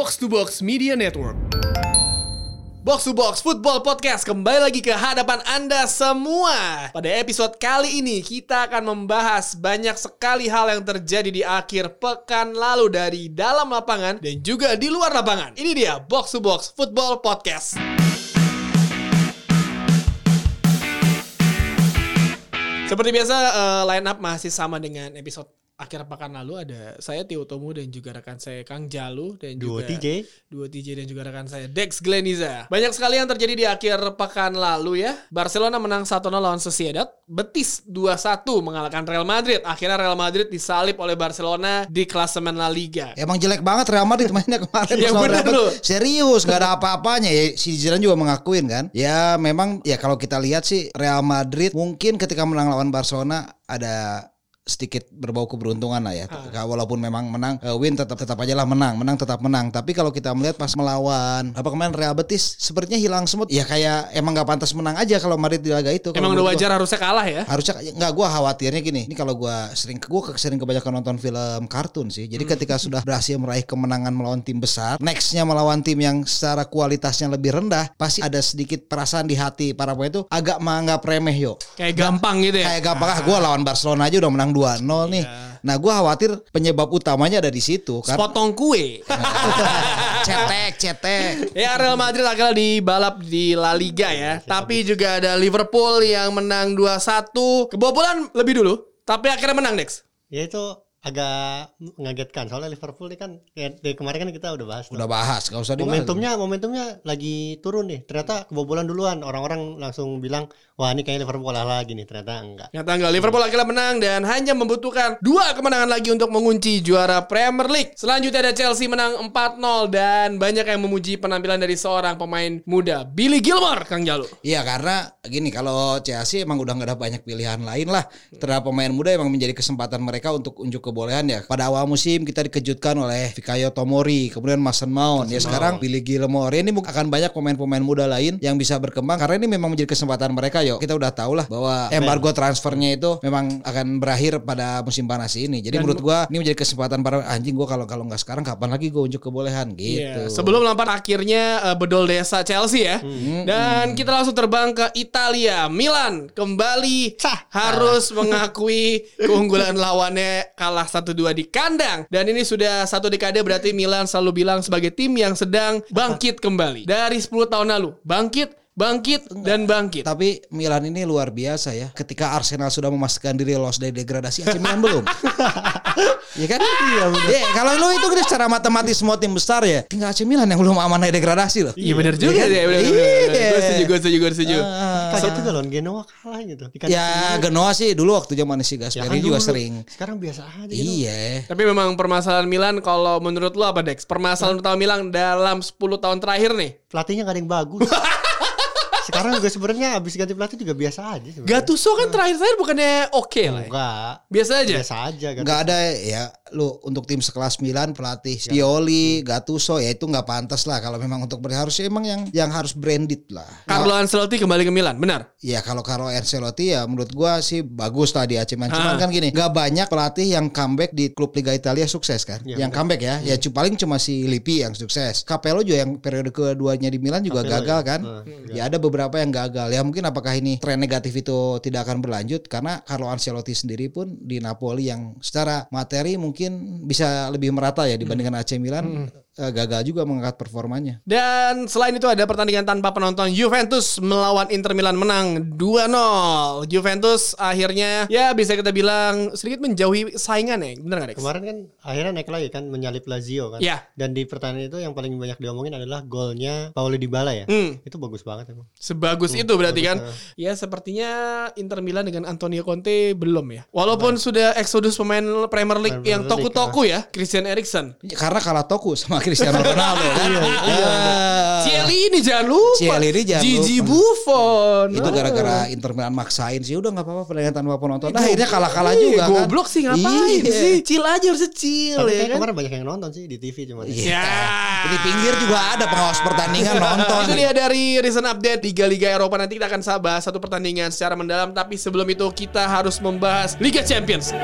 Box to Box Media Network. Box to Box Football Podcast kembali lagi ke hadapan Anda semua. Pada episode kali ini kita akan membahas banyak sekali hal yang terjadi di akhir pekan lalu dari dalam lapangan dan juga di luar lapangan. Ini dia Box to Box Football Podcast. Seperti biasa eh, line up masih sama dengan episode akhir pekan lalu ada saya Tio Tomu dan juga rekan saya Kang Jalu dan Duo juga TJ. Duo TJ dan juga rekan saya Dex Gleniza. Banyak sekali yang terjadi di akhir pekan lalu ya. Barcelona menang 1-0 lawan Sociedad, Betis 2-1 mengalahkan Real Madrid. Akhirnya Real Madrid disalip oleh Barcelona di klasemen La Liga. Emang jelek banget Real Madrid mainnya kemarin. Ya, bener Real loh. Madrid. Serius, nggak ada apa-apanya. Ya, si Zidane juga mengakuin kan. Ya memang ya kalau kita lihat sih Real Madrid mungkin ketika menang lawan Barcelona ada sedikit berbau keberuntungan lah ya. Ah. Walaupun memang menang, eh, win tetap tetap aja lah menang, menang tetap menang. Tapi kalau kita melihat pas melawan apa kemarin Real Betis, sepertinya hilang semut. Ya kayak emang nggak pantas menang aja kalau Madrid di laga itu. Emang udah gua. wajar harusnya kalah ya. harusnya nggak gua khawatirnya gini ini kalau gua sering gua sering kebanyakan nonton film kartun sih jadi ketika sudah berhasil meraih kemenangan melawan tim besar nextnya melawan tim yang secara kualitasnya lebih rendah pasti ada sedikit perasaan di hati para pemain itu agak menganggap remeh yo Kayak gampang gitu ya. kayak gampang ah gua lawan Barcelona aja udah menang 2-0 nih nah gua khawatir penyebab utamanya ada di situ kan Sepotong kue. cetek cetek Ya Real Madrid akhirnya dibalap di La Liga ya. Tapi juga ada Liverpool yang menang 2-1. Kebobolan lebih dulu. Tapi akhirnya menang Dex. Ya itu agak mengagetkan. Soalnya Liverpool ini kan ya, dari kemarin kan kita udah bahas tuh. udah bahas nggak usah dibahas. Momentumnya momentumnya lagi turun nih. Ternyata kebobolan duluan. Orang-orang langsung bilang wah ini kayaknya Liverpool kalah lagi nih. Ternyata enggak. Nyata enggak, Liverpool akhirnya menang dan hanya membutuhkan dua kemenangan lagi untuk mengunci juara Premier League. Selanjutnya ada Chelsea menang 4-0 dan banyak yang memuji penampilan dari seorang pemain muda, Billy Gilmore, Kang Jalu. Iya karena gini kalau Chelsea emang udah nggak ada banyak pilihan lain lah. Terhadap pemain muda emang menjadi kesempatan mereka untuk unjuk kebolehan ya. Pada awal musim kita dikejutkan oleh Fikayo Tomori kemudian Mason Mount. Ya sekarang Billy Gilmore. Ini mungkin akan banyak pemain-pemain muda lain yang bisa berkembang karena ini memang menjadi kesempatan mereka yo kita udah tahu lah bahwa embargo transfernya itu memang akan berakhir pada musim panas ini. Jadi menurut gua ini menjadi kesempatan para anjing gua kalau kalau nggak sekarang kapan lagi gua unjuk kebolehan? Gitu. Iya, Sebelum Lampard akhirnya eh, bedol desa Chelsea ya. Dan kita langsung terbang ke Italia. Milan kembali harus mengakui keunggulan lawannya kalah 1-2 di kandang. Dan ini sudah satu dekade berarti Milan selalu bilang sebagai tim yang sedang bangkit kembali. Dari 10 tahun lalu. Bangkit, bangkit, dan bangkit. Tapi Milan ini luar biasa ya. Ketika Arsenal sudah memastikan diri lolos dari degradasi, AC Milan belum. Iya kan? Iya benar. kalau lu itu kan secara matematis semua tim besar ya, tinggal AC Milan yang belum aman dari degradasi loh. Iya juga kan? sih. bener, bener, Iya. Gue setuju, gue setuju, gue setuju. Ah. Kaget juga loh Genoa kalah gitu Dikasih ya sendiri. Genoa sih dulu waktu zaman si Ya Gasperi kan juga dulu. sering. sekarang biasa aja gitu. Iya. Tapi memang permasalahan Milan kalau menurut lu apa Dex? Permasalahan utama Milan dalam 10 tahun terakhir nih. pelatihnya gak ada yang bagus sekarang juga sebenarnya abis ganti pelatih juga biasa aja sebenarnya. Gattuso kan terakhir-terakhir bukannya oke lah ya? enggak Biasa aja. biasa aja kan Nggak ada ya lu untuk tim sekelas Milan pelatih Ya. Pioli, Gattuso ya itu nggak pantas lah kalau memang untuk harusnya emang yang yang harus branded lah. Carlo Ancelotti kembali ke Milan, benar? Ya kalau Carlo Ancelotti ya menurut gua sih bagus tadi AC Milan. Ah. Cuman kan gini, nggak banyak pelatih yang comeback di klub Liga Italia sukses kan. Iya, yang comeback ya, ya cu- paling cuma si Lippi yang sukses. Capello juga yang periode keduanya di Milan juga Capello gagal ya. kan. Ah, ya ada beberapa yang gagal. Ya mungkin apakah ini tren negatif itu tidak akan berlanjut karena Carlo Ancelotti sendiri pun di Napoli yang secara materi mungkin bisa lebih merata ya dibandingkan AC Milan eh, gagal juga mengangkat performanya. Dan selain itu ada pertandingan tanpa penonton Juventus melawan Inter Milan menang 2-0. Juventus akhirnya ya bisa kita bilang sedikit menjauhi saingan ya. Bener gak Dex? Kemarin kan akhirnya naik lagi kan menyalip Lazio kan. Ya. Dan di pertandingan itu yang paling banyak diomongin adalah golnya Paulo Dybala ya. Hmm. Itu bagus banget emang. Sebagus itu berarti kan. bagus, Ya sepertinya Inter Milan dengan Antonio Conte belum ya. Walaupun sudah eksodus pemain Premier League Premier yang toku-toku ya. Christian Eriksen. Karena kalah Toku sama Cristiano Ronaldo kan. Ya. Cieli ini jangan lupa. Cieli ini jangan Gigi lupa. Buffon. itu Ah. gara-gara Inter Milan maksain sih udah nggak apa-apa pertandingan tanpa penonton. Nah, akhirnya kalah-kalah juga kan. Goblok sih ngapain Iya. sih? Chill aja harusnya chill Tapi ya kan. kemarin banyak yang nonton sih di TV cuma. Ya. Di pinggir juga ada pengawas pertandingan nonton. Itu dia dari recent update Liga-Liga Eropa nanti kita akan bahas satu pertandingan secara mendalam tapi sebelum itu kita harus membahas Liga Champions.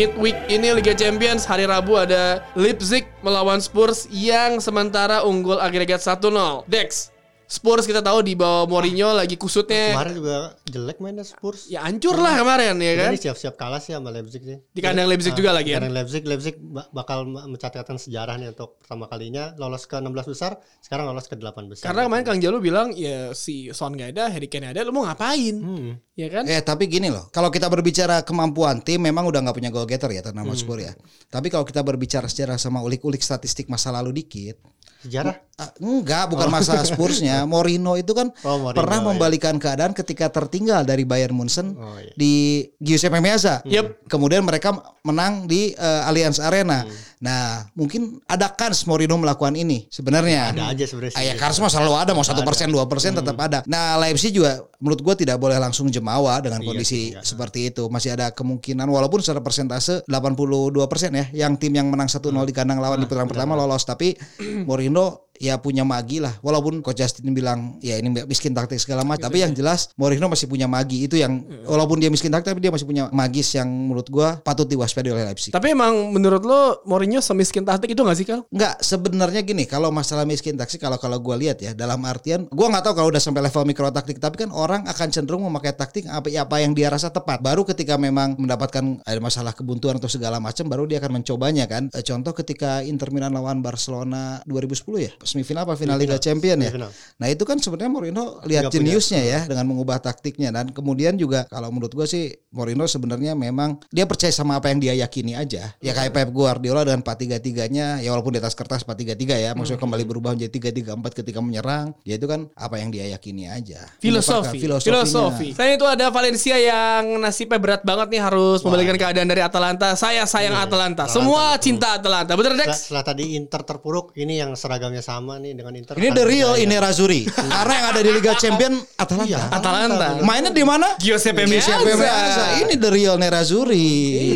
Midweek ini Liga Champions hari Rabu ada Leipzig melawan Spurs yang sementara unggul agregat 1-0. Dex, Spurs kita tahu di bawah Mourinho lagi kusutnya Kemarin juga jelek mainnya Spurs. ya hancur lah kemarin ya kan. Ini siap-siap kalah sih sama Leipzig sih. Di kandang Leipzig juga lagi kan. kandang Leipzig, Leipzig ba- bakal me- mencatatkan sejarah nih untuk pertama kalinya lolos ke 16 besar, sekarang lolos ke 8 besar. Karena kemarin Kang Jalu bilang ya si Son gak ada, Harry Kane ada, lu mau ngapain? Hmm. Ya kan? Eh tapi gini loh, kalau kita berbicara kemampuan tim memang udah nggak punya goal getter ya Hmm. Tottenham Hotspur ya. Tapi kalau kita berbicara sejarah sama ulik-ulik statistik masa lalu dikit, Sejarah ah, enggak bukan masa Spursnya, Mourinho itu kan Oh, Mourinho, pernah iya. membalikan keadaan ketika tertinggal dari Bayern Munchen Oh, iya. di Giuseppe Meazza. Yep. Kemudian mereka menang di eh, Allianz Arena. Hmm. Nah, mungkin ada kans Mourinho melakukan ini sebenarnya. ada aja sebenarnya. Ah, ya kans mah selalu ada mau satu persen dua persen Hmm. tetap ada. Nah Leipzig juga menurut gue tidak boleh langsung jemawa dengan Iya kondisi sih, iya. seperti itu. Masih ada kemungkinan walaupun secara persentase 82 persen ya, yang tim yang menang 1-0 di kandang lawan di putaran pertama lolos. Tapi Mourinho ya punya magi lah. Walaupun Coach Justin bilang ya ini miskin taktik segala macam. Tapi yang jelas Mourinho masih punya magi itu yang walaupun dia miskin taktik tapi dia masih punya magis yang menurut gue patut diwaspadai oleh Leipzig. Tapi emang menurut lo Mourinho semiskin taktik itu gak sih Kal? Enggak, sebenarnya gini, kalau masalah miskin taksi kalau kalau gue lihat ya dalam artian gue nggak tahu kalau udah sampai level mikro taktik, tapi kan orang akan cenderung memakai taktik apa apa yang dia rasa tepat. Baru ketika memang mendapatkan ada masalah kebuntuan atau segala macam, baru dia akan mencobanya kan. Eh, Contoh ketika Inter Milan lawan Barcelona 2010 ya, semifinal apa final Liga Champion ya. Semifinal. Nah itu kan sebenarnya Mourinho lihat jeniusnya ya dengan mengubah taktiknya dan kemudian juga kalau menurut gue sih Mourinho sebenarnya memang dia percaya sama apa yang dia yakini aja. Ya kayak Pep Guardiola dengan 4-3-3-nya ya walaupun di atas kertas 4-3-3 ya maksudnya kembali berubah menjadi 3-3-4 ketika menyerang. Ya itu kan apa yang dia yakini aja. Filosofi. Filosofi. Selain itu ada Valencia yang nasibnya berat banget nih harus membalikan keadaan dari Atalanta. Saya sayang Atalanta. Semua cinta Atalanta. Bener Setelah, Dex? setelah tadi Inter terpuruk, ini yang seragamnya sama nih dengan Inter. Ini the real ini Razuri. Karena yang ada di Liga Champion Atalanta. Iya. Atalanta. Mainnya di mana? Giuseppe Giuseppe Meazza. Ini the real Nerazzurri.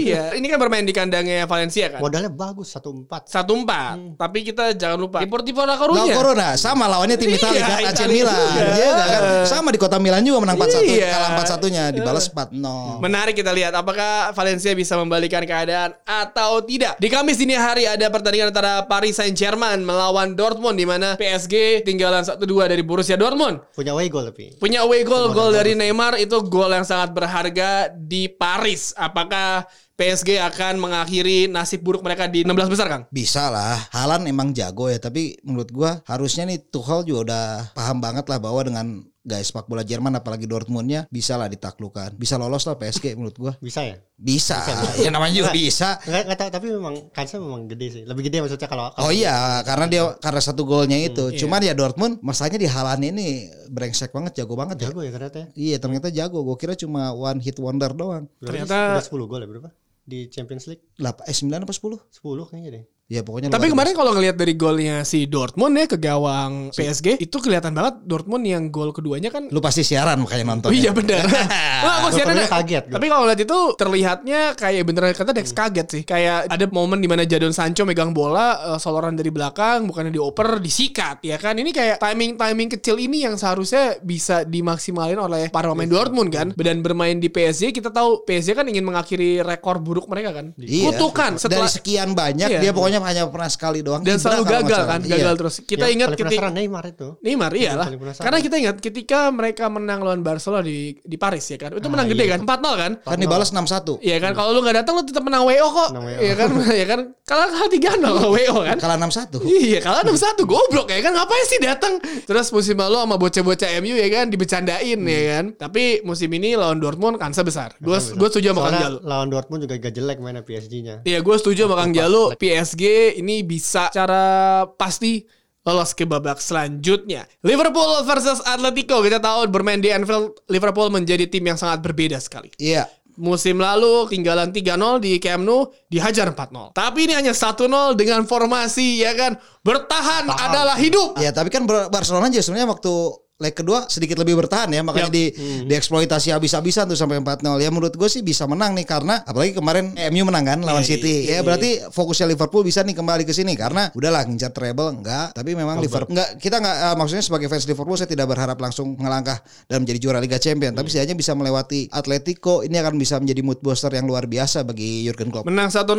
Iya. Ini kan bermain di kandangnya Valencia kan. Modalnya bagus 1-4. Satu empat. Tapi kita jangan lupa. Deportivo La La Coruña. Corona sama lawannya tim Iya, Italia kan AC Milan. juga. Iya kan? Sama di kota Milan juga menang 4-1 Iya. kalah 4-1-nya dibalas 4-0. Menarik kita lihat apakah Valencia bisa membalikan keadaan atau tidak. Di Kamis dini hari ada pertandingan antara Paris Saint-Germain melawan Dortmund di mana PSG tinggalan 1-2 dari Borussia Dortmund. Punya away goal tapi. Punya away goal, gol dari Neymar itu gol yang sangat berharga di Paris. Apakah PSG akan mengakhiri nasib buruk mereka di 16 besar, Kang? Bisa lah. Halan emang jago ya, tapi menurut gua harusnya nih Tuchel juga udah paham banget lah bahwa dengan guys sepak bola Jerman apalagi Dortmundnya bisa lah ditaklukkan. Bisa lolos lah PSG menurut gua. Bisa ya? Bisa. ya namanya juga bisa. Enggak, enggak tahu, tapi memang kansnya memang gede sih. Lebih gede maksudnya kalau Oh iya, karena dia karena satu golnya itu. iya. Cuman ya Dortmund masalahnya di Halan ini brengsek banget, jago banget ya. jago ya ternyata ya. Iya ternyata jago. Gue kira cuma one hit wonder doang. Berarti Ternyata- udah 10 gol ya berapa? Di Champions League 8, eh 9 apa 10? 10 kayaknya deh. Ya pokoknya Tapi kemarin kalau ngelihat dari golnya si Dortmund ya ke gawang PSG itu kelihatan banget Dortmund yang gol keduanya kan Lu pasti siaran makanya nonton. Oh iya ya. benar. Nah, aku siaran ada- kaget. Tapi kalau lihat itu terlihatnya kayak beneran kata Dex kaget sih. Kayak ada momen di mana Jadon Sancho megang bola eh, soloran dari belakang bukannya dioper disikat ya kan. Ini kayak timing-timing kecil ini yang seharusnya bisa dimaksimalin oleh para pemain Dortmund kan. Dan bermain di PSG kita tahu PSG kan ingin mengakhiri rekor buruk mereka kan. Iya. Kutukan setelah dari sekian banyak Iya. dia pokoknya hanya pernah sekali doang. dan selalu gagal kan, Iya. gagal terus. Kita Yang ingat ketika Neymar itu. Neymar iyalah. penasaran. Karena kita ingat ketika mereka menang lawan Barcelona di di Paris ya kan. Itu menang Ah, gede iya. kan? 4-0 kan? Kan dibalas 6-1. Iya kan kalau lu nggak datang lu tetap menang WO kok. Menang. Iya kan? Iya kan? Kalah kalah 3-0 kalau WO kan. Kalah 6-1. Iya kalah 6-1 goblok ya kan ngapain sih datang terus musim lalu sama bocah-bocah MU ya kan dibecandain ya kan tapi musim ini lawan Dortmund kansa besar gue gue setuju sama Kang Jalu lawan Dortmund juga gak jelek mainnya PSG-nya. Iya gue setuju sama Kang Jalu PSG ini bisa cara pasti lolos ke babak selanjutnya. Liverpool versus Atletico kita tahu bermain di Anfield Liverpool menjadi tim yang sangat berbeda sekali. Iya. Musim lalu ketinggalan 3-0 di Camp Nou dihajar 4-0. Tapi ini hanya 1-0 dengan formasi ya kan bertahan adalah hidup. Ya tapi kan Bar- Barcelona juga sebenarnya waktu leg kedua sedikit lebih bertahan ya makanya Yap. di dieksploitasi habis-habisan tuh sampai 4-0 ya menurut gue sih bisa menang nih karena apalagi kemarin MU menang kan lawan Iya, City. iya, ya berarti fokusnya Liverpool bisa nih kembali ke sini karena udahlah ngincar treble enggak. Tapi memang Liverpool enggak kita enggak eh, maksudnya sebagai fans Liverpool saya tidak berharap langsung melangkah dan menjadi juara Liga Champions tapi setidaknya bisa melewati Atletico ini akan bisa menjadi mood booster yang luar biasa bagi Jurgen Klopp. Menang 1-0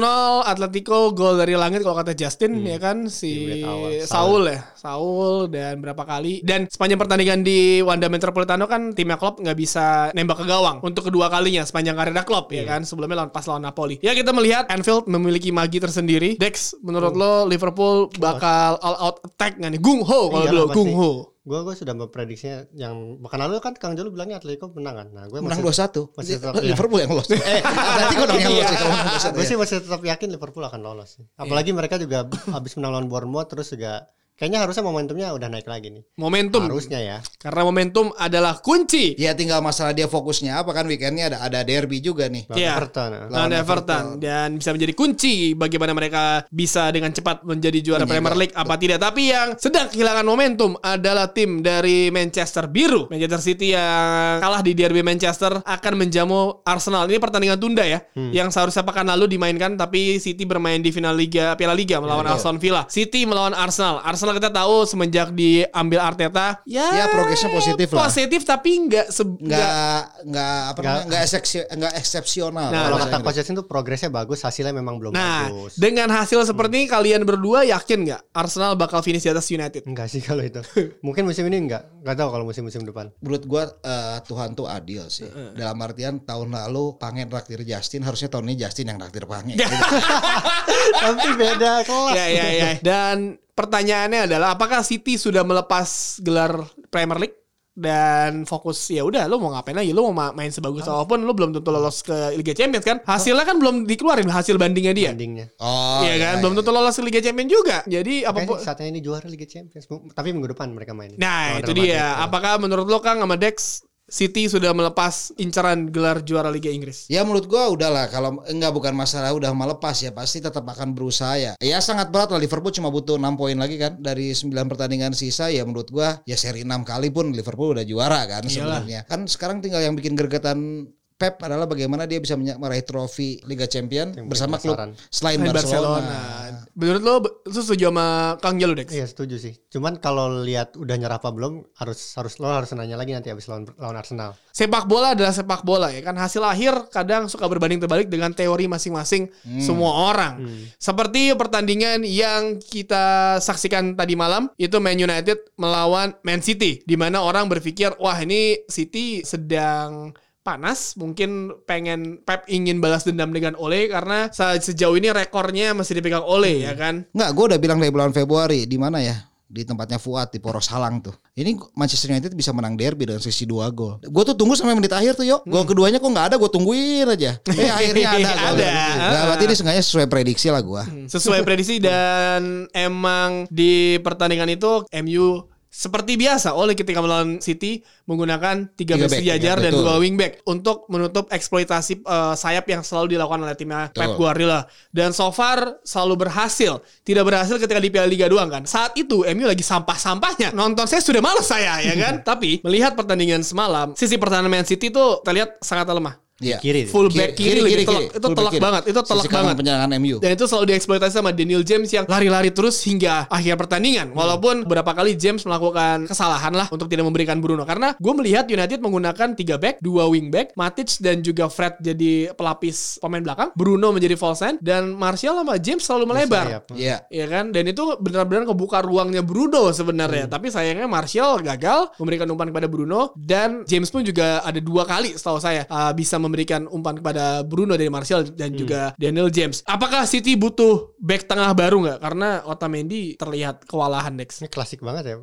Atletico gol dari langit kalau kata Justin ya kan si. Saul. ya. Saul dan berapa kali. Dan sepanjang pertandingan di Wanda Metropolitano kan timnya Klopp nggak bisa nembak ke gawang untuk kedua kalinya sepanjang karirnya Klopp ya kan sebelumnya lawan pas lawan Napoli ya kita melihat Anfield memiliki magi tersendiri Dex menurut lo Liverpool bakal all out attack nggak nih Gung Ho kalau Iyalah, dulu. Gung Ho Gue gue sudah memprediksinya yang makan lalu kan Kang Jolu bilangnya Atletico menang kan. Nah, gue menang masih 2-1 masih tetap ya. Liverpool yang lolos eh Atletico dong yang lolos ya, kalau menang 2-1 gue ya. sih masih tetap yakin Liverpool akan lolos. Apalagi mereka juga habis menang lawan Bournemouth terus juga kayaknya harusnya momentumnya udah naik lagi nih. momentum Harusnya ya. karena momentum adalah kunci Ya tinggal masalah dia fokusnya apa kan weekendnya ada ada derby juga nih. Lawan Iya. Everton. nah. lawan Everton dan bisa menjadi kunci bagaimana mereka bisa dengan cepat menjadi juara Menjaga. Premier League apa tidak. Tapi yang sedang kehilangan momentum adalah tim dari Manchester Biru. Manchester City yang kalah di derby Manchester akan menjamu Arsenal. Ini pertandingan tunda ya, yang seharusnya pekan lalu dimainkan tapi City bermain di final Liga Piala Liga melawan Aston Villa. City melawan Arsenal. Arsenal kita tahu semenjak diambil Arteta ya, Ya, progresnya positif lah. Positif tapi nggak se- nggak- Nggak nggak apa namanya nggak eksepsi- nggak eksepsional. Nah, Kalau kata. Coach Justin tuh progresnya bagus, hasilnya memang belum Nah, bagus. dengan hasil seperti ini kalian berdua yakin nggak Arsenal bakal finish di atas United? Enggak sih kalau itu. Mungkin musim ini enggak. Enggak tahu kalau musim-musim depan. Menurut gua eh, Tuhan tuh adil sih. Dalam artian tahun lalu Pangen traktir Justin, harusnya tahun ini Justin yang traktir Pangen. Tapi beda kelas. ya ya ya. Dan pertanyaannya adalah apakah City sudah melepas gelar Premier League? dan fokus ya udah lu mau ngapain lagi lu mau ma- main sebagus apa pun lu belum tentu lolos ke Liga Champions kan hasilnya kan belum dikeluarin hasil bandingnya dia Endingnya. Oh, Iya kan belum tentu lolos ke Liga Champions juga jadi apa pun saatnya ini juara Liga Champions. Tapi minggu depan mereka main. Nah, itu dia. Apakah menurut lo Kang sama Dex City sudah melepas incaran gelar juara Liga Inggris? Ya menurut gua udahlah kalau enggak bukan masalah udah melepas ya pasti tetap akan berusaha ya. Ya sangat berat lah Liverpool cuma butuh 6 poin lagi kan dari 9 pertandingan sisa ya menurut gua ya seri 6 kali pun Liverpool udah juara kan sebenarnya. Kan sekarang tinggal yang bikin gergetan Pep adalah bagaimana dia bisa meraih trofi Liga Champion Yang bersama klub selain Main Barcelona. Menurut lo, lo setuju sama Kang Jalu Dex? Iya setuju sih. Cuman kalau lihat udah nyerah apa belum harus harus lo harus nanya lagi nanti habis lawan lawan Arsenal. Sepak bola adalah sepak bola ya kan. Hasil akhir kadang suka berbanding terbalik dengan teori masing-masing semua orang. Seperti pertandingan yang kita saksikan tadi malam itu Man United melawan Man City di mana orang berpikir wah ini City sedang panas mungkin pengen Pep ingin balas dendam dengan Ole karena se- sejauh ini rekornya masih dipegang Ole ya kan Enggak, gue udah bilang dari bulan Februari di mana ya? Di tempatnya Fuad di Poros Halang tuh. Ini Manchester United bisa menang derby dengan selisih 2 gol. Gue tuh tunggu sampai menit akhir tuh, yuk. Gol keduanya kok nggak ada, gue tungguin aja. Eh akhirnya ada. Ada. Nah, berarti ini sengaja sesuai prediksi lah gue. sesuai prediksi dan emang di pertandingan itu MU seperti biasa oleh ketika melawan City menggunakan tiga back sejajar ya, dan dua wingback untuk menutup eksploitasi eh, sayap yang selalu dilakukan oleh timnya Pep Betul. Guardiola. Dan so far selalu berhasil. Tidak berhasil ketika di Piala Liga 2 kan? Saat itu MU lagi sampah-sampahnya. Nonton saya sudah males saya ya kan? Tapi melihat pertandingan semalam sisi pertahanan Man City itu terlihat sangat lemah Iya. Kiri. full back kiri, lagi, telak- itu Full back telak kiri. banget itu telak Sisi banget penyerangan MU. dan itu selalu dieksploitasi sama Daniel James yang lari-lari terus hingga akhir pertandingan. Walaupun beberapa kali James melakukan kesalahan lah untuk tidak memberikan Bruno. Karena gue melihat United menggunakan tiga back, dua wing back, Matic dan juga Fred jadi pelapis pemain belakang, Bruno menjadi false end, dan Martial sama James selalu melebar. Iya. Iya kan, dan itu benar-benar kebuka ruangnya Bruno sebenarnya. Tapi sayangnya Martial gagal memberikan umpan kepada Bruno dan James pun juga ada dua kali setahu saya uh, bisa memberikan umpan kepada Bruno dari Martial dan juga Daniel James. Apakah City butuh back tengah baru nggak? Karena Otamendi terlihat kewalahan Dex. Ini klasik banget ya.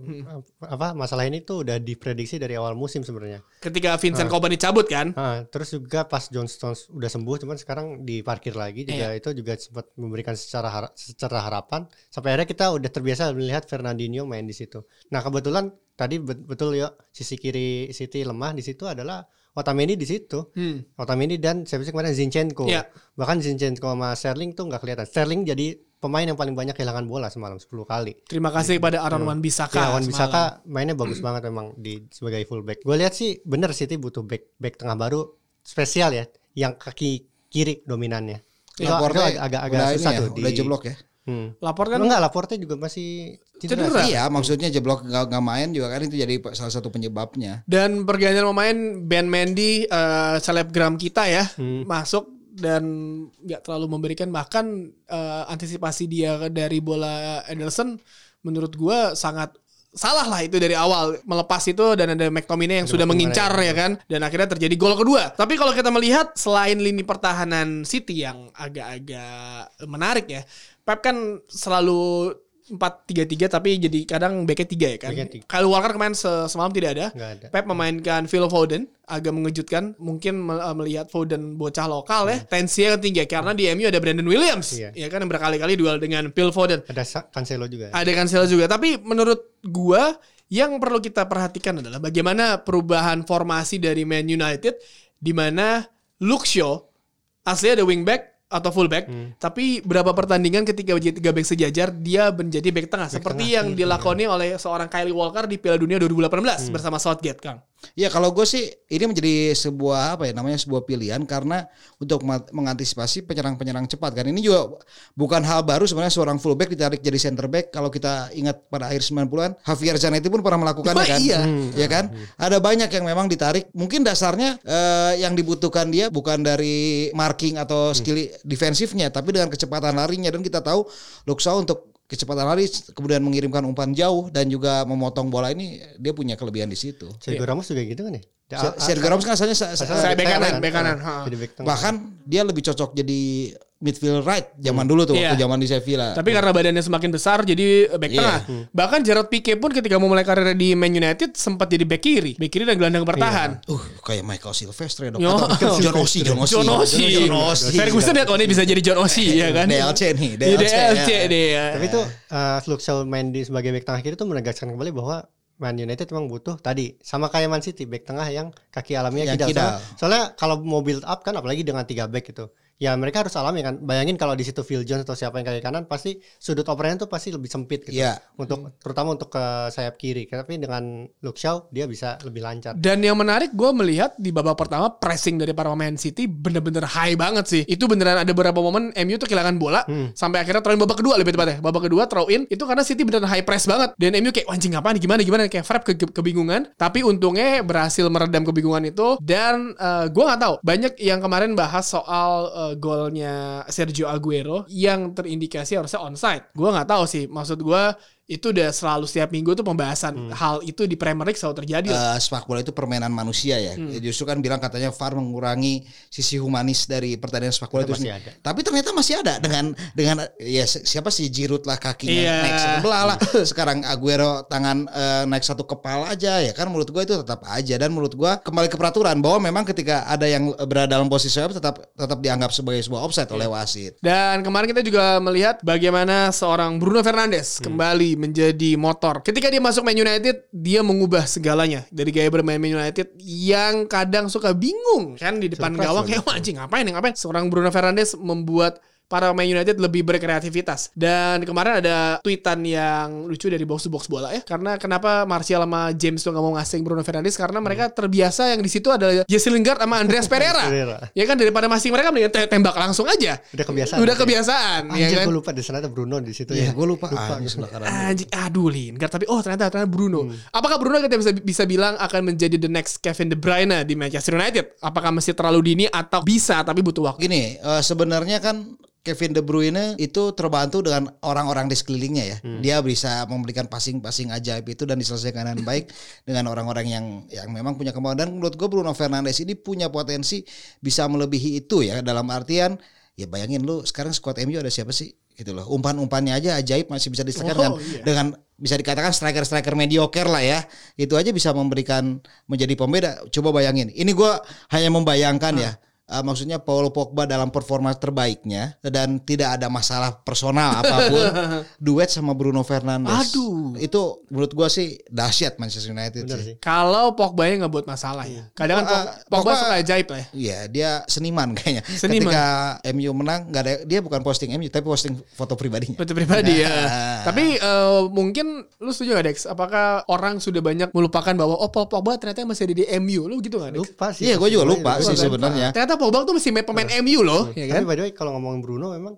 Apa masalah ini tuh udah diprediksi dari awal musim sebenarnya. Ketika Vincent Kompany cabut kan? Ah, terus juga pas John Stones udah sembuh cuman sekarang diparkir lagi juga Iya. itu juga sempat memberikan secara hara- secara harapan sampai akhirnya kita udah terbiasa melihat Fernandinho main di situ. Nah, kebetulan tadi bet- betul ya sisi kiri City lemah di situ adalah Otamendi di situ. Hmm. Otamendi dan siapa sih kemarin Zinchenko. Iya. Bahkan Zinchenko sama Sterling tuh nggak kelihatan. Sterling jadi pemain yang paling banyak kehilangan bola semalam 10 kali. Terima kasih kepada Aaron Wan Bisaka. Ya, Wan. Bisaka mainnya bagus banget memang di sebagai fullback. Gue lihat sih bener City butuh back back tengah baru spesial ya, yang kaki kiri dominannya. Itu, itu agak agak ini susah ya, tuh udah jeblok ya. Hmm. Lapor kan Enggak, Laporte juga masih cedera. Cedera. Iya, maksudnya jeblok nggak nggak main juga kan itu jadi salah satu penyebabnya. dan pergantian pemain Ben Mendy eh, selebgram kita ya Hmm. masuk dan nggak terlalu memberikan bahkan eh, antisipasi dia dari bola Ederson menurut gua sangat salah lah itu dari awal. Melepas itu dan ada McTominay yang sudah McTominay, mengincar ya kan? Dan akhirnya terjadi gol kedua. Tapi kalau kita melihat selain lini pertahanan City yang agak-agak menarik ya Pep kan selalu 4-3-3 tapi jadi kadang backnya 3 ya kan tiga. Kyle Walker kemarin se- semalam tidak ada Nggak ada. Pep memainkan Phil Foden agak mengejutkan mungkin uh, melihat Foden bocah lokal ya tensinya tinggi karena di MU ada Brandon Williams Iya. ya kan yang berkali-kali duel dengan Phil Foden Ada Cancelo juga. ada Cancelo juga tapi menurut gua yang perlu kita perhatikan adalah bagaimana perubahan formasi dari Man United di mana Luke Shaw aslinya ada wingback atau fullback, Hmm. tapi berapa pertandingan ketika menjadi tiga back sejajar dia menjadi back tengah seperti tengah, yang iya. dilakoni oleh seorang Kylie Walker di Piala Dunia 2018 Hmm. bersama Southgate, Kang. Ya kalau gue sih ini menjadi sebuah apa ya namanya sebuah pilihan karena untuk mengantisipasi penyerang-penyerang cepat kan. Ini juga bukan hal baru sebenarnya seorang fullback ditarik jadi center back. Kalau kita ingat pada akhir 90-an Javier Zanetti pun pernah melakukannya kan? iya. ya kan? Ada banyak yang memang ditarik. Mungkin dasarnya eh, yang dibutuhkan dia bukan dari marking atau skill defensifnya tapi dengan kecepatan larinya. Dan kita tahu Shaw untuk kecepatan lari kemudian mengirimkan umpan jauh dan juga memotong bola ini dia punya kelebihan di situ. Sergio Ramos juga gitu kan ya? Dia- Se- Sergio Ramos kan asalnya sa- sa- Saya bek kanan, kan? bek kanan. bahkan dia lebih cocok jadi midfield right zaman dulu tuh Iya. waktu zaman di Sevilla. Tapi karena badannya semakin besar jadi back Iya. tengah. Bahkan Gerard Pique pun ketika mau mulai karirnya di Man United sempat jadi back kiri, back kiri dan gelandang bertahan. uh kayak Michael Silvestre dong. Yo. Atau John Osi, John Osi. John Osi. John Osi. Ferguson lihat oh ini bisa jadi John Osi ya kan. DLC nih, DLC. DLC ya. dia. Tapi itu uh, main di sebagai back tengah kiri itu menegaskan kembali bahwa Man United memang butuh tadi sama kayak Man City back tengah yang kaki alaminya Yang kidal. kidal. Soalnya, soalnya kalau mau build up kan apalagi dengan tiga back itu. Ya mereka harus alami kan. Bayangin kalau di situ Phil Jones atau siapa yang kaki kanan pasti sudut operannya tuh pasti lebih sempit gitu. Iya. Untuk terutama untuk ke sayap kiri. Tapi dengan Luke Shaw dia bisa lebih lancar. Dan yang menarik gue melihat di babak pertama pressing dari para pemain City bener-bener high banget sih. Itu beneran ada beberapa momen MU tuh kehilangan bola sampai akhirnya throw in babak kedua lebih tepatnya. Babak kedua throw in itu karena City beneran high press banget dan MU kayak anjing apa nih gimana gimana kayak Frap ke- ke- kebingungan. Tapi untungnya berhasil meredam kebingungan itu dan eh, gua nggak tahu banyak yang kemarin bahas soal eh, golnya Sergio Aguero yang terindikasi harusnya onside. Gua nggak tahu sih maksud gua itu udah selalu setiap minggu tuh pembahasan hal itu di Premier League selalu terjadi. Eh, sepak bola itu permainan manusia ya. Hmm. Justru kan bilang katanya VAR mengurangi sisi humanis dari pertandingan sepak bola Itu itu. masih ada. Tapi ternyata masih ada dengan dengan ya si- siapa sih Giroud lah kakinya Iya. naik satu belah lah. Sekarang Aguero tangan eh, naik satu kepala aja ya kan menurut gua itu tetap aja dan menurut gua kembali ke peraturan bahwa memang ketika ada yang berada dalam posisi offside tetap tetap dianggap sebagai sebuah offside oleh Iya. wasit. Dan kemarin kita juga melihat bagaimana seorang Bruno Fernandes Hmm. kembali menjadi motor. Ketika dia masuk Man United, dia mengubah segalanya dari gaya bermain Man United yang kadang suka bingung kan di depan Surprise gawang kayak "Wah, anjing ngapain nih ngapain. Seorang Bruno Fernandes membuat para Man United lebih berkreativitas. Dan kemarin ada tweetan yang lucu dari box to box bola ya. Karena kenapa Martial sama James tuh nggak mau ngasih Bruno Fernandes karena mereka terbiasa yang di situ ada Jesse Lingard sama Andreas Pereira. Ya kan daripada masing mereka mendingan te- tembak langsung aja. Udah kebiasaan. Udah kebiasaan, ya Anjir kan? gue lupa di sana ada Bruno di situ Iya, ya. gue lupa. Sebelah kanan. Anjing, aduh Lingard tapi oh ternyata ternyata Bruno. Hmm. Apakah Bruno kita bisa bisa bilang akan menjadi the next Kevin De Bruyne di Manchester United? Apakah masih terlalu dini atau bisa tapi butuh waktu? Gini, eh, sebenarnya kan Kevin De Bruyne itu terbantu dengan orang-orang di sekelilingnya ya. Dia bisa memberikan passing-passing ajaib itu dan diselesaikan dengan baik dengan orang-orang yang yang memang punya kemampuan. Dan menurut gue Bruno Fernandes ini punya potensi bisa melebihi itu ya dalam artian ya bayangin lu sekarang squad MU ada siapa sih gitu loh. Umpan-umpannya aja ajaib masih bisa diselesaikan dengan, Oh, iya. dengan bisa dikatakan striker-striker mediocre lah ya. Itu aja bisa memberikan menjadi pembeda. Coba bayangin. Ini gue hanya membayangkan ya. Uh, maksudnya Paul Pogba dalam performa terbaiknya dan tidak ada masalah personal apa pun duet sama Bruno Fernandes. Aduh. Itu menurut gua sih dahsyat Manchester United Bener sih. sih. Kalau Pogba-nya nggak buat masalah ya. Kadang kan Pogba- Pog- Pogba Pogba- suka ajaib lah ya. Iya, dia seniman kayaknya. Seniman. Ketika MU menang, nggak ada dia bukan posting MU tapi posting foto pribadinya. Betul pribadi ya. Nah. Tapi eh, mungkin lu setuju gak Dex? Apakah orang sudah banyak melupakan bahwa oh Paul Pogba ternyata masih ada di MU? Lu gitu gak Dex? Lupa sih. Iya, gue juga lupa Lupa sih sebenarnya. Ternyata Pogba tuh masih pemain MU loh, ya kan? Tapi by the way kalau ngomongin Bruno memang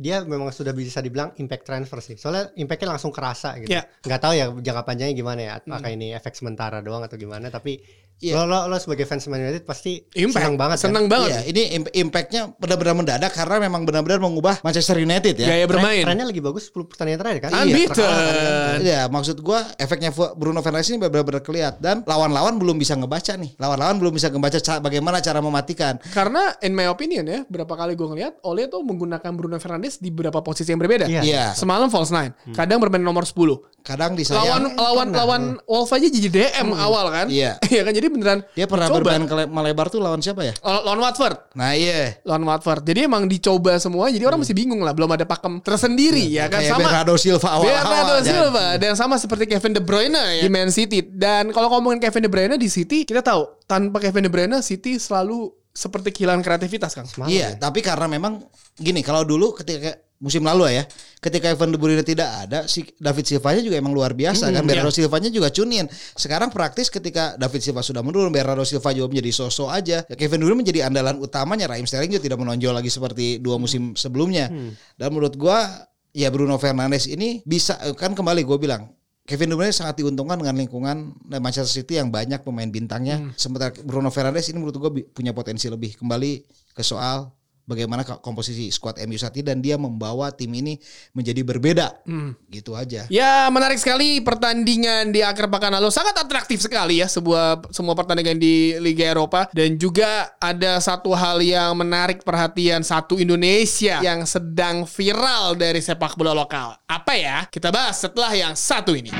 dia memang sudah bisa dibilang impact transfer sih. Soalnya impactnya langsung kerasa gitu. Iya. Nggak tahu ya jangka panjangnya gimana ya. Apakah ini efek sementara doang atau gimana. Tapi Iya. lo, lo, lo sebagai fans Man United pasti Impact. senang banget Senang kan? banget. Iya, ini imp- impactnya benar-benar mendadak karena memang benar-benar mengubah Manchester United ya. Gaya bermain. Trennya lagi bagus 10 pertandingan terakhir kan? Unbeaten. kan. Iya, maksud gua efeknya Bruno Fernandes ini benar-benar kelihatan dan lawan-lawan belum bisa ngebaca nih. Lawan-lawan belum bisa ngebaca ca- bagaimana cara mematikan. Karena in my opinion ya, berapa kali gue ngeliat Ole tuh menggunakan Bruno Fernandes di beberapa posisi yang berbeda. Iya. Iya. Semalam false nine, kadang bermain nomor 10. Kadang di Lawan sayang lawan lawan Wolf aja jadi DM awal kan? Iya. Iya kan jadi beneran dia pernah coba. bermain melebar tuh lawan siapa ya? Lawan lawan Watford. Nah, iya. Lawan Watford. Jadi emang dicoba semua. Jadi orang masih bingung lah. Belum ada pakem tersendiri ya kan. Kayak sama Bernardo Silva Bernardo awal-awal. dan- Silva dan sama seperti Kevin De Bruyne ya di Man City. Dan kalau ngomongin Kevin De Bruyne di City, kita tahu tanpa Kevin De Bruyne City selalu seperti kehilangan kreativitas Kang. Semalam Iya, ya. tapi karena memang gini, kalau dulu ketika musim lalu ya, ketika Evan De Bruyne tidak ada, si David Silva-nya juga emang luar biasa kan. Bernardo Silva-nya juga cunin. Sekarang praktis ketika David Silva sudah menurun, Bernardo Silva juga menjadi sosok aja. Ya, Kevin De Bruyne menjadi andalan utamanya. Raheem Sterling juga tidak menonjol lagi seperti dua musim sebelumnya. Dan menurut gua ya Bruno Fernandes ini bisa kan kembali gue bilang Kevin De Bruyne sangat diuntungkan dengan lingkungan Manchester City yang banyak pemain bintangnya. Sementara Bruno Fernandes ini menurut gue punya potensi lebih. Kembali ke soal bagaimana ko- komposisi squad MU saat ini dan dia membawa tim ini menjadi berbeda. Gitu aja. Ya menarik sekali pertandingan di akhir pekan lalu sangat atraktif sekali ya sebuah semua pertandingan di Liga Eropa dan juga ada satu hal yang menarik perhatian satu Indonesia yang sedang viral dari sepak bola lokal. Apa ya? Kita bahas setelah yang satu ini.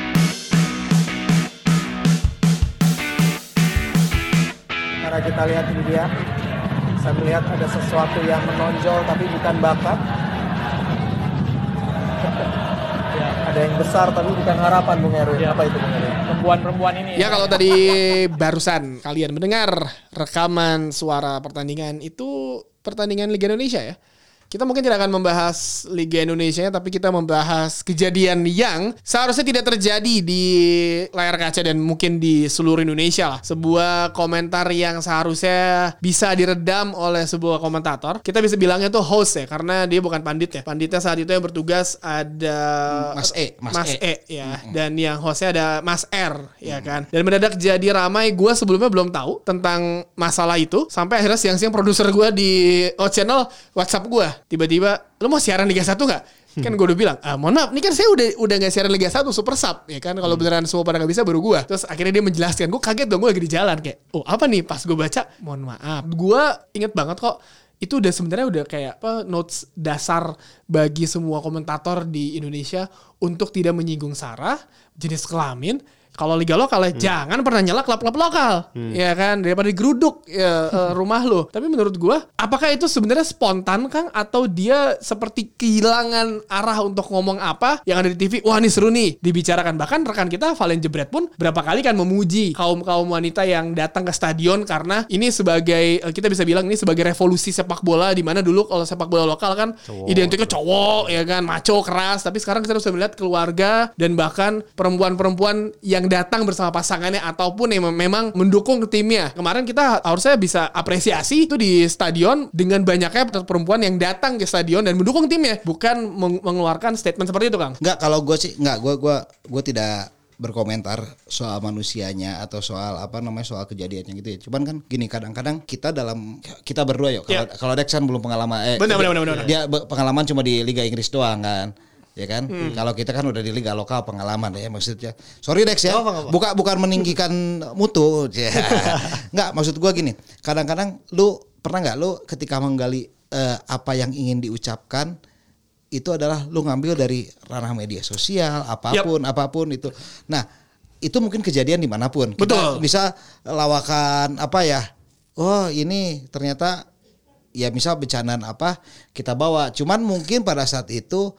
Karena kita lihat ini dia, saya melihat ada sesuatu yang menonjol tapi bukan bakat. Ya, ada yang besar tapi bukan harapan Bung Erwin. Apa itu Bung Erwin? perempuan-perempuan ini. Ya kalau tadi barusan kalian mendengar rekaman suara pertandingan itu pertandingan Liga Indonesia ya. Kita mungkin tidak akan membahas Liga Indonesia tapi kita membahas kejadian yang seharusnya tidak terjadi di layar kaca dan mungkin di seluruh Indonesia lah. Sebuah komentar yang seharusnya bisa diredam oleh sebuah komentator. Kita bisa bilangnya tuh host ya karena dia bukan pandit ya. Panditnya saat itu yang bertugas ada Mas E, Mas Mas E. E ya dan yang hostnya ada Mas R ya kan dan mendadak jadi ramai gue sebelumnya belum tahu tentang masalah itu sampai akhirnya siang-siang produser gue di O channel WhatsApp gue tiba-tiba lo mau siaran Liga 1 nggak? Kan gue udah bilang ah, mohon maaf ini kan saya udah udah nggak siaran Liga 1 super sub. Ya kan kalau beneran semua pada nggak bisa baru gue terus akhirnya dia menjelaskan gue kaget dong gue lagi di jalan kayak oh apa nih? Pas gue baca mohon maaf. Gue inget banget kok itu udah sebenarnya udah kayak apa notes dasar bagi semua komentator di Indonesia untuk tidak menyinggung sara jenis kelamin kalau liga lokal ya jangan pernah nyela klub-klub lokal. Ya kan? Daripada digeruduk ya, eh, rumah lo tapi menurut gua apakah itu sebenarnya spontan Kang? Atau dia seperti kehilangan arah untuk ngomong apa yang ada di TV wah ini seru nih. Dibicarakan. Bahkan rekan kita Valen Jebret pun berapa kali kan memuji kaum kaum wanita yang datang ke stadion karena ini sebagai eh, kita bisa bilang ini sebagai revolusi sepak bola di mana dulu kalau sepak bola lokal kan identiknya cowok ya kan? Maco keras. Tapi sekarang kita bisa melihat keluarga dan bahkan perempuan-perempuan yang datang bersama pasangannya ataupun yang memang mendukung timnya kemarin kita harusnya bisa apresiasi itu di stadion dengan banyaknya perempuan yang datang ke stadion dan mendukung timnya bukan meng- mengeluarkan statement seperti itu Kang Enggak, kalau gue sih enggak, gue gua gue tidak berkomentar soal manusianya atau soal apa namanya soal kejadiannya gitu ya. Cuman kan gini kadang-kadang kita dalam kita berdua yuk kalau Ya. kalau Dex kan belum pengalaman eh Benar, dia- benar, benar, benar. Dia pengalaman cuma di Liga Inggris doang kan. Ya kan? Hmm. Kalau kita kan udah di liga lokal pengalaman ya maksudnya. Sorry Dex ya. Apa, apa. Bukan bukan meninggikan mutu. Ya. Enggak, maksud gua gini. Kadang-kadang lu pernah nggak lu ketika menggali eh, apa yang ingin diucapkan itu adalah lu ngambil dari ranah media sosial apa pun apa pun itu nah itu mungkin kejadian di mana pun kita Betul. bisa lawakan apa ya oh ini ternyata ya misal bercandaan apa kita bawa. Cuman mungkin pada saat itu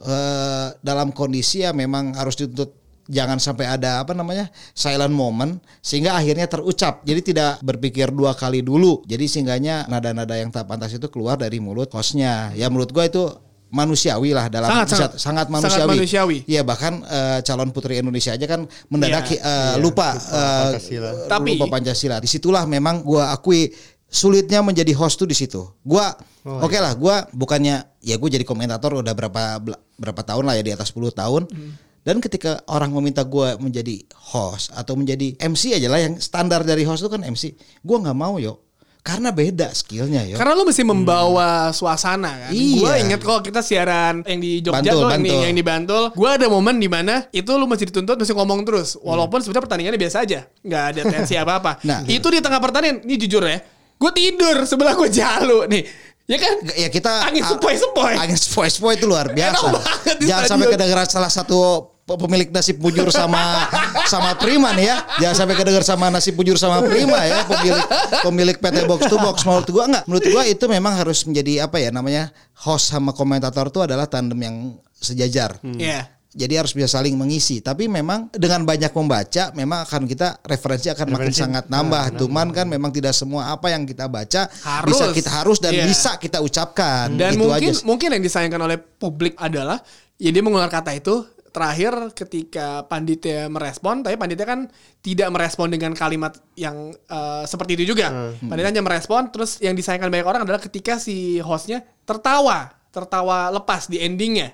eh, dalam kondisi ya memang harus dituntut jangan sampai ada apa namanya silent moment sehingga akhirnya terucap jadi tidak berpikir dua kali dulu jadi sehingganya nada-nada yang tak pantas itu keluar dari mulut hostnya ya menurut gua itu manusiawi lah dalam Sangat, sangat. sangat Sangat manusiawi. manusiawi. Iya bahkan eh, calon putri Indonesia aja kan mendadak Iya, eh, lupa eh, Pancasila. Tapi- lupa Pancasila. Di situlah memang gua akui sulitnya menjadi host tuh di situ. Gua Oh, oke lah, gua bukannya ya gue jadi komentator udah berapa berapa tahun lah ya di atas 10 tahun. Hmm. Dan ketika orang meminta gua menjadi host atau menjadi MC aja lah yang standar dari host itu kan MC, gua nggak mau yo. Karena beda skillnya yo. Karena lu mesti membawa suasana kan. Iya. Gue inget kok kita siaran yang di Jogja Bantul, tuh yang di, Bantul. yang di Bantul. Gue ada momen di mana itu lu mesti dituntut mesti ngomong terus. Walaupun sebenarnya pertandingannya biasa aja, nggak ada tensi apa apa. Nah. itu di tengah pertandingan. Ini jujur ya, gue tidur sebelah gue jalu nih. Ya kan? ya kita Angin sepoi-sepoi. angin sepoi-sepoi itu luar biasa Enak banget jangan sampai kedengeran salah satu pe- pemilik nasi bujur sama sama Prima nih ya jangan sampai kedengeran sama nasi bujur sama Prima ya pemilik pemilik PT Box to Box menurut gua enggak menurut gua itu memang harus menjadi apa ya namanya host sama komentator itu adalah tandem yang sejajar Iya. Jadi harus bisa saling mengisi tapi memang dengan banyak membaca memang akan kita referensi akan makin Referensi, sangat nambah cuman kan memang tidak semua apa yang kita baca Harus. bisa kita harus dan Iya. bisa kita ucapkan Dan Itu mungkin aja. mungkin yang disayangkan oleh publik adalah ya dia mengeluarkan kata itu terakhir ketika panditya merespon, tapi panditya kan tidak merespon dengan kalimat yang eh, seperti itu juga. Panditya hanya merespon, terus yang disayangkan banyak orang adalah ketika si hostnya tertawa, tertawa lepas di endingnya.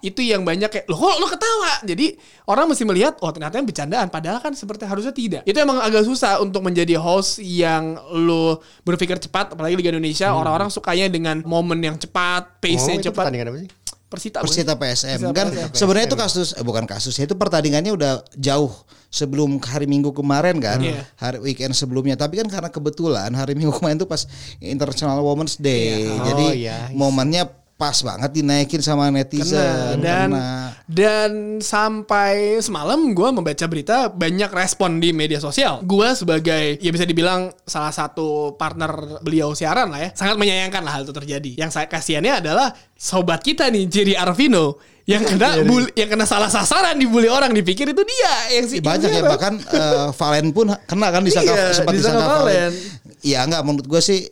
Itu yang banyak kayak, loh kok lo ketawa? Jadi orang mesti melihat, oh ternyata yang bercandaan, padahal kan seperti harusnya tidak. Itu emang agak susah untuk menjadi host yang lo berpikir cepat, apalagi Liga Indonesia, orang-orang sukanya dengan momen yang cepat, Oh, pace-nya itu cepat. pertandingan apa sih? Persita, Persita? PSM Persita kan PSM. sebenarnya itu kasus eh, bukan kasusnya itu pertandingannya udah jauh sebelum hari Minggu kemarin kan Iya. hari weekend sebelumnya tapi kan karena kebetulan hari Minggu kemarin itu pas International Women's Day Iya. jadi Oh, iya. momennya pas banget dinaikin sama netizen dan Kena. dan sampai semalam gue membaca berita banyak respon di media sosial. Gue sebagai ya bisa dibilang salah satu partner beliau siaran lah ya, sangat menyayangkan lah hal itu terjadi. Yang saya kasihannya adalah sobat kita nih Jerry Arvino yang kena bul- yang kena salah sasaran dibully orang dipikir itu dia yang si banyak ya bahkan eh, Valen pun kena kan disangka Iya, sempat disangka disangka Valen. Valen. Iya enggak menurut gue sih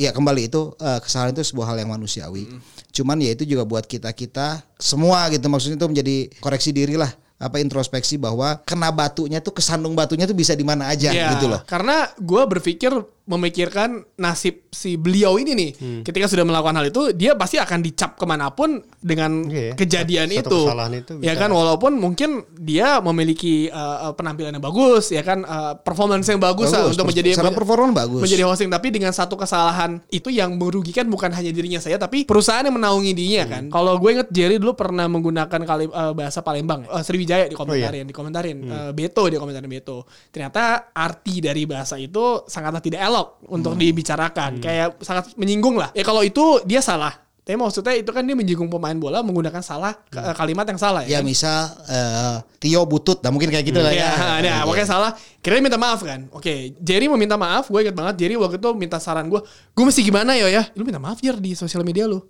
ya kembali itu eh, kesalahan itu sebuah hal yang manusiawi. Cuman ya itu juga buat kita-kita semua gitu maksudnya itu menjadi koreksi diri lah apa introspeksi bahwa kena batunya tuh kesandung batunya tuh bisa di mana aja Iya, gitu loh. Karena gue berpikir memikirkan nasib si beliau ini nih. Hmm. Ketika sudah melakukan hal itu, dia pasti akan dicap ke mana pun dengan Iya ya. kejadian Satu itu. itu Ya kan, walaupun mungkin dia memiliki uh, penampilan yang bagus, ya kan, uh, performance yang bagus, lah Bagus, untuk menjadi secara performa bagus. menjadi hosting. Tapi dengan satu kesalahan itu yang merugikan bukan hanya dirinya saya, tapi perusahaan yang menaungi dirinya Hmm. kan. Kalau gue inget Jerry dulu pernah menggunakan kali uh, bahasa Palembang, uh, Sriwijaya di komentarin, dikomentarin, Hmm. uh, Beto di komentarin Beto. Ternyata arti dari bahasa itu sangatlah tidak elok untuk Hmm. dibicarakan, kayak sangat menyinggung lah. Ya kalau itu dia salah. Tapi maksudnya itu kan dia menyinggung pemain bola menggunakan salah uh, kalimat yang salah Ya ya. kan? misal eh, Tio butut, nah mungkin kayak gitu lah ya. Ya, nah, makanya salah. Kira minta maaf kan. Oke, Jerry meminta maaf. Gue inget banget Jerry waktu itu minta saran gue. Gue mesti gimana ya ya? Lu minta maaf Jer di sosial media lu.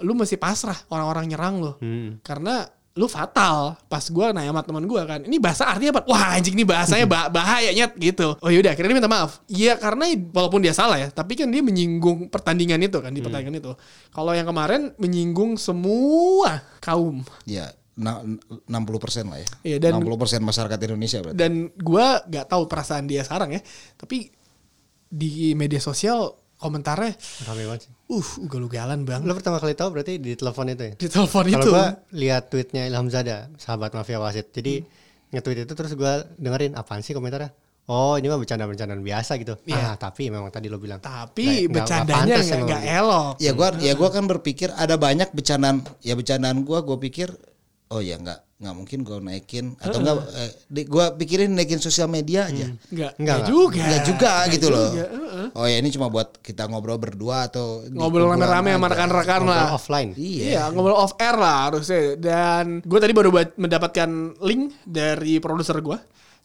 Lu mesti pasrah orang-orang nyerang lu. Karena lu fatal. Pas gue nanya sama teman gue kan. Ini bahasa artinya apa? Wah anjing ini bahasanya bah bahaya nyet gitu. Oh yaudah akhirnya dia minta maaf. Iya karena walaupun dia salah ya. Tapi kan dia menyinggung pertandingan itu kan. Di pertandingan itu. Kalau yang kemarin menyinggung semua kaum. Ya, na- 60% lah ya. Iya, dan- 60% masyarakat Indonesia berarti. dan gua nggak tahu perasaan dia sekarang ya tapi di media sosial komentarnya Rame banget sih. uh ugal-ugalan bang Lo pertama kali tahu berarti di telepon itu ya? di telepon Kalau itu gua lihat tweetnya Ilham Zada, sahabat mafia wasit. Jadi nge-tweet itu terus gua dengerin apaan sih komentarnya? Oh ini mah bercanda-bercandaan biasa gitu. Iya. Ah tapi memang tadi lo bilang. tapi nggak- bercandanya nggak elok Ya gua ya gua kan berpikir ada banyak bercandaan ya bercandaan gua gua pikir oh ya nggak nggak mungkin gua naikin atau enggak eh, di- gua pikirin naikin sosial media aja. nggak Nggak, nggak juga Nggak juga Nggak gitu loh. juga, heeh. Oh ya ini cuma buat kita ngobrol berdua atau ngobrol rame-rame sama rekan-rekan Ngobrol lah offline. Iya. Iya, ngobrol off air lah harusnya. Dan gue tadi baru buat- mendapatkan link dari produser gue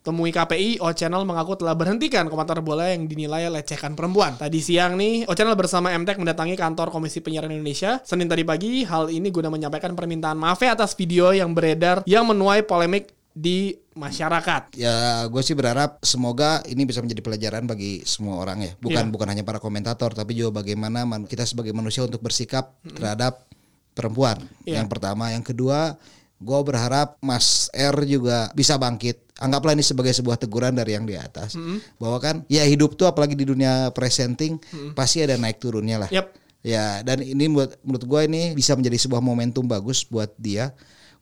temui KPI, O Channel mengaku telah berhentikan komentar bola yang dinilai lecehkan perempuan. Tadi siang nih, O Channel bersama MTEK mendatangi kantor Komisi Penyiaran Indonesia. Senin tadi pagi, hal ini guna menyampaikan permintaan maaf ya atas video yang beredar yang menuai polemik di masyarakat. Ya, gue sih berharap semoga ini bisa menjadi pelajaran bagi semua orang ya. Bukan Iya. bukan hanya para komentator, tapi juga bagaimana man- kita sebagai manusia untuk bersikap terhadap perempuan. Iya. Yang pertama, yang kedua, gue berharap Mas R juga bisa bangkit. Anggaplah ini sebagai sebuah teguran dari yang di atas. Bahwa kan, ya hidup tuh apalagi di dunia presenting pasti ada naik turunnya lah. Yap. Ya, dan ini buat menurut gue ini bisa menjadi sebuah momentum bagus buat dia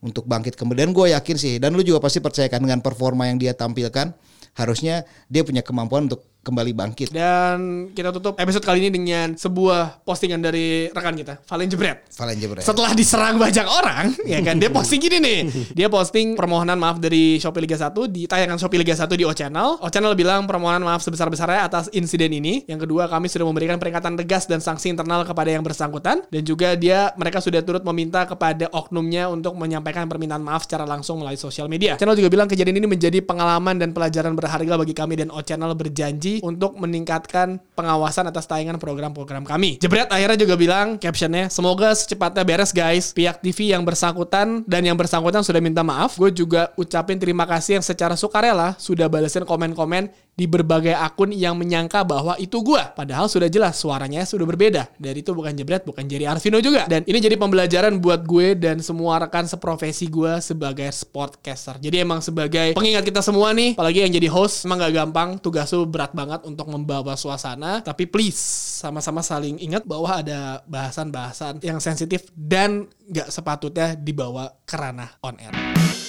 untuk bangkit kemudian gue yakin sih dan lu juga pasti percayakan dengan performa yang dia tampilkan harusnya dia punya kemampuan untuk kembali bangkit. Dan kita tutup episode kali ini dengan sebuah postingan dari rekan kita, Valen Jebret. Valen Jebret. Setelah diserang banyak orang, ya kan dia posting gini nih. Dia posting permohonan maaf dari Shopee Liga 1 di tayangan Shopee Liga 1 di O Channel. O Channel bilang permohonan maaf sebesar-besarnya atas insiden ini. Yang kedua, kami sudah memberikan peringatan tegas dan sanksi internal kepada yang bersangkutan dan juga dia mereka sudah turut meminta kepada oknumnya untuk menyampaikan permintaan maaf secara langsung melalui sosial media. Channel juga bilang kejadian ini menjadi pengalaman dan pelajaran berharga bagi kami dan O Channel berjanji untuk meningkatkan pengawasan atas tayangan program-program kami. Jebret akhirnya juga bilang captionnya semoga secepatnya beres guys. Pihak TV yang bersangkutan dan yang bersangkutan sudah minta maaf. Gue juga ucapin terima kasih yang secara sukarela sudah balesin komen-komen di berbagai akun yang menyangka bahwa itu gua. Padahal sudah jelas suaranya sudah berbeda. Dan itu bukan Jebret, bukan Jerry Arvino juga. Dan ini jadi pembelajaran buat gue dan semua rekan seprofesi gue sebagai sportcaster. Jadi emang sebagai pengingat kita semua nih, apalagi yang jadi host, emang gak gampang. Tugas lu berat banget untuk membawa suasana. Tapi please, sama-sama saling ingat bahwa ada bahasan-bahasan yang sensitif dan gak sepatutnya dibawa ke ranah on air.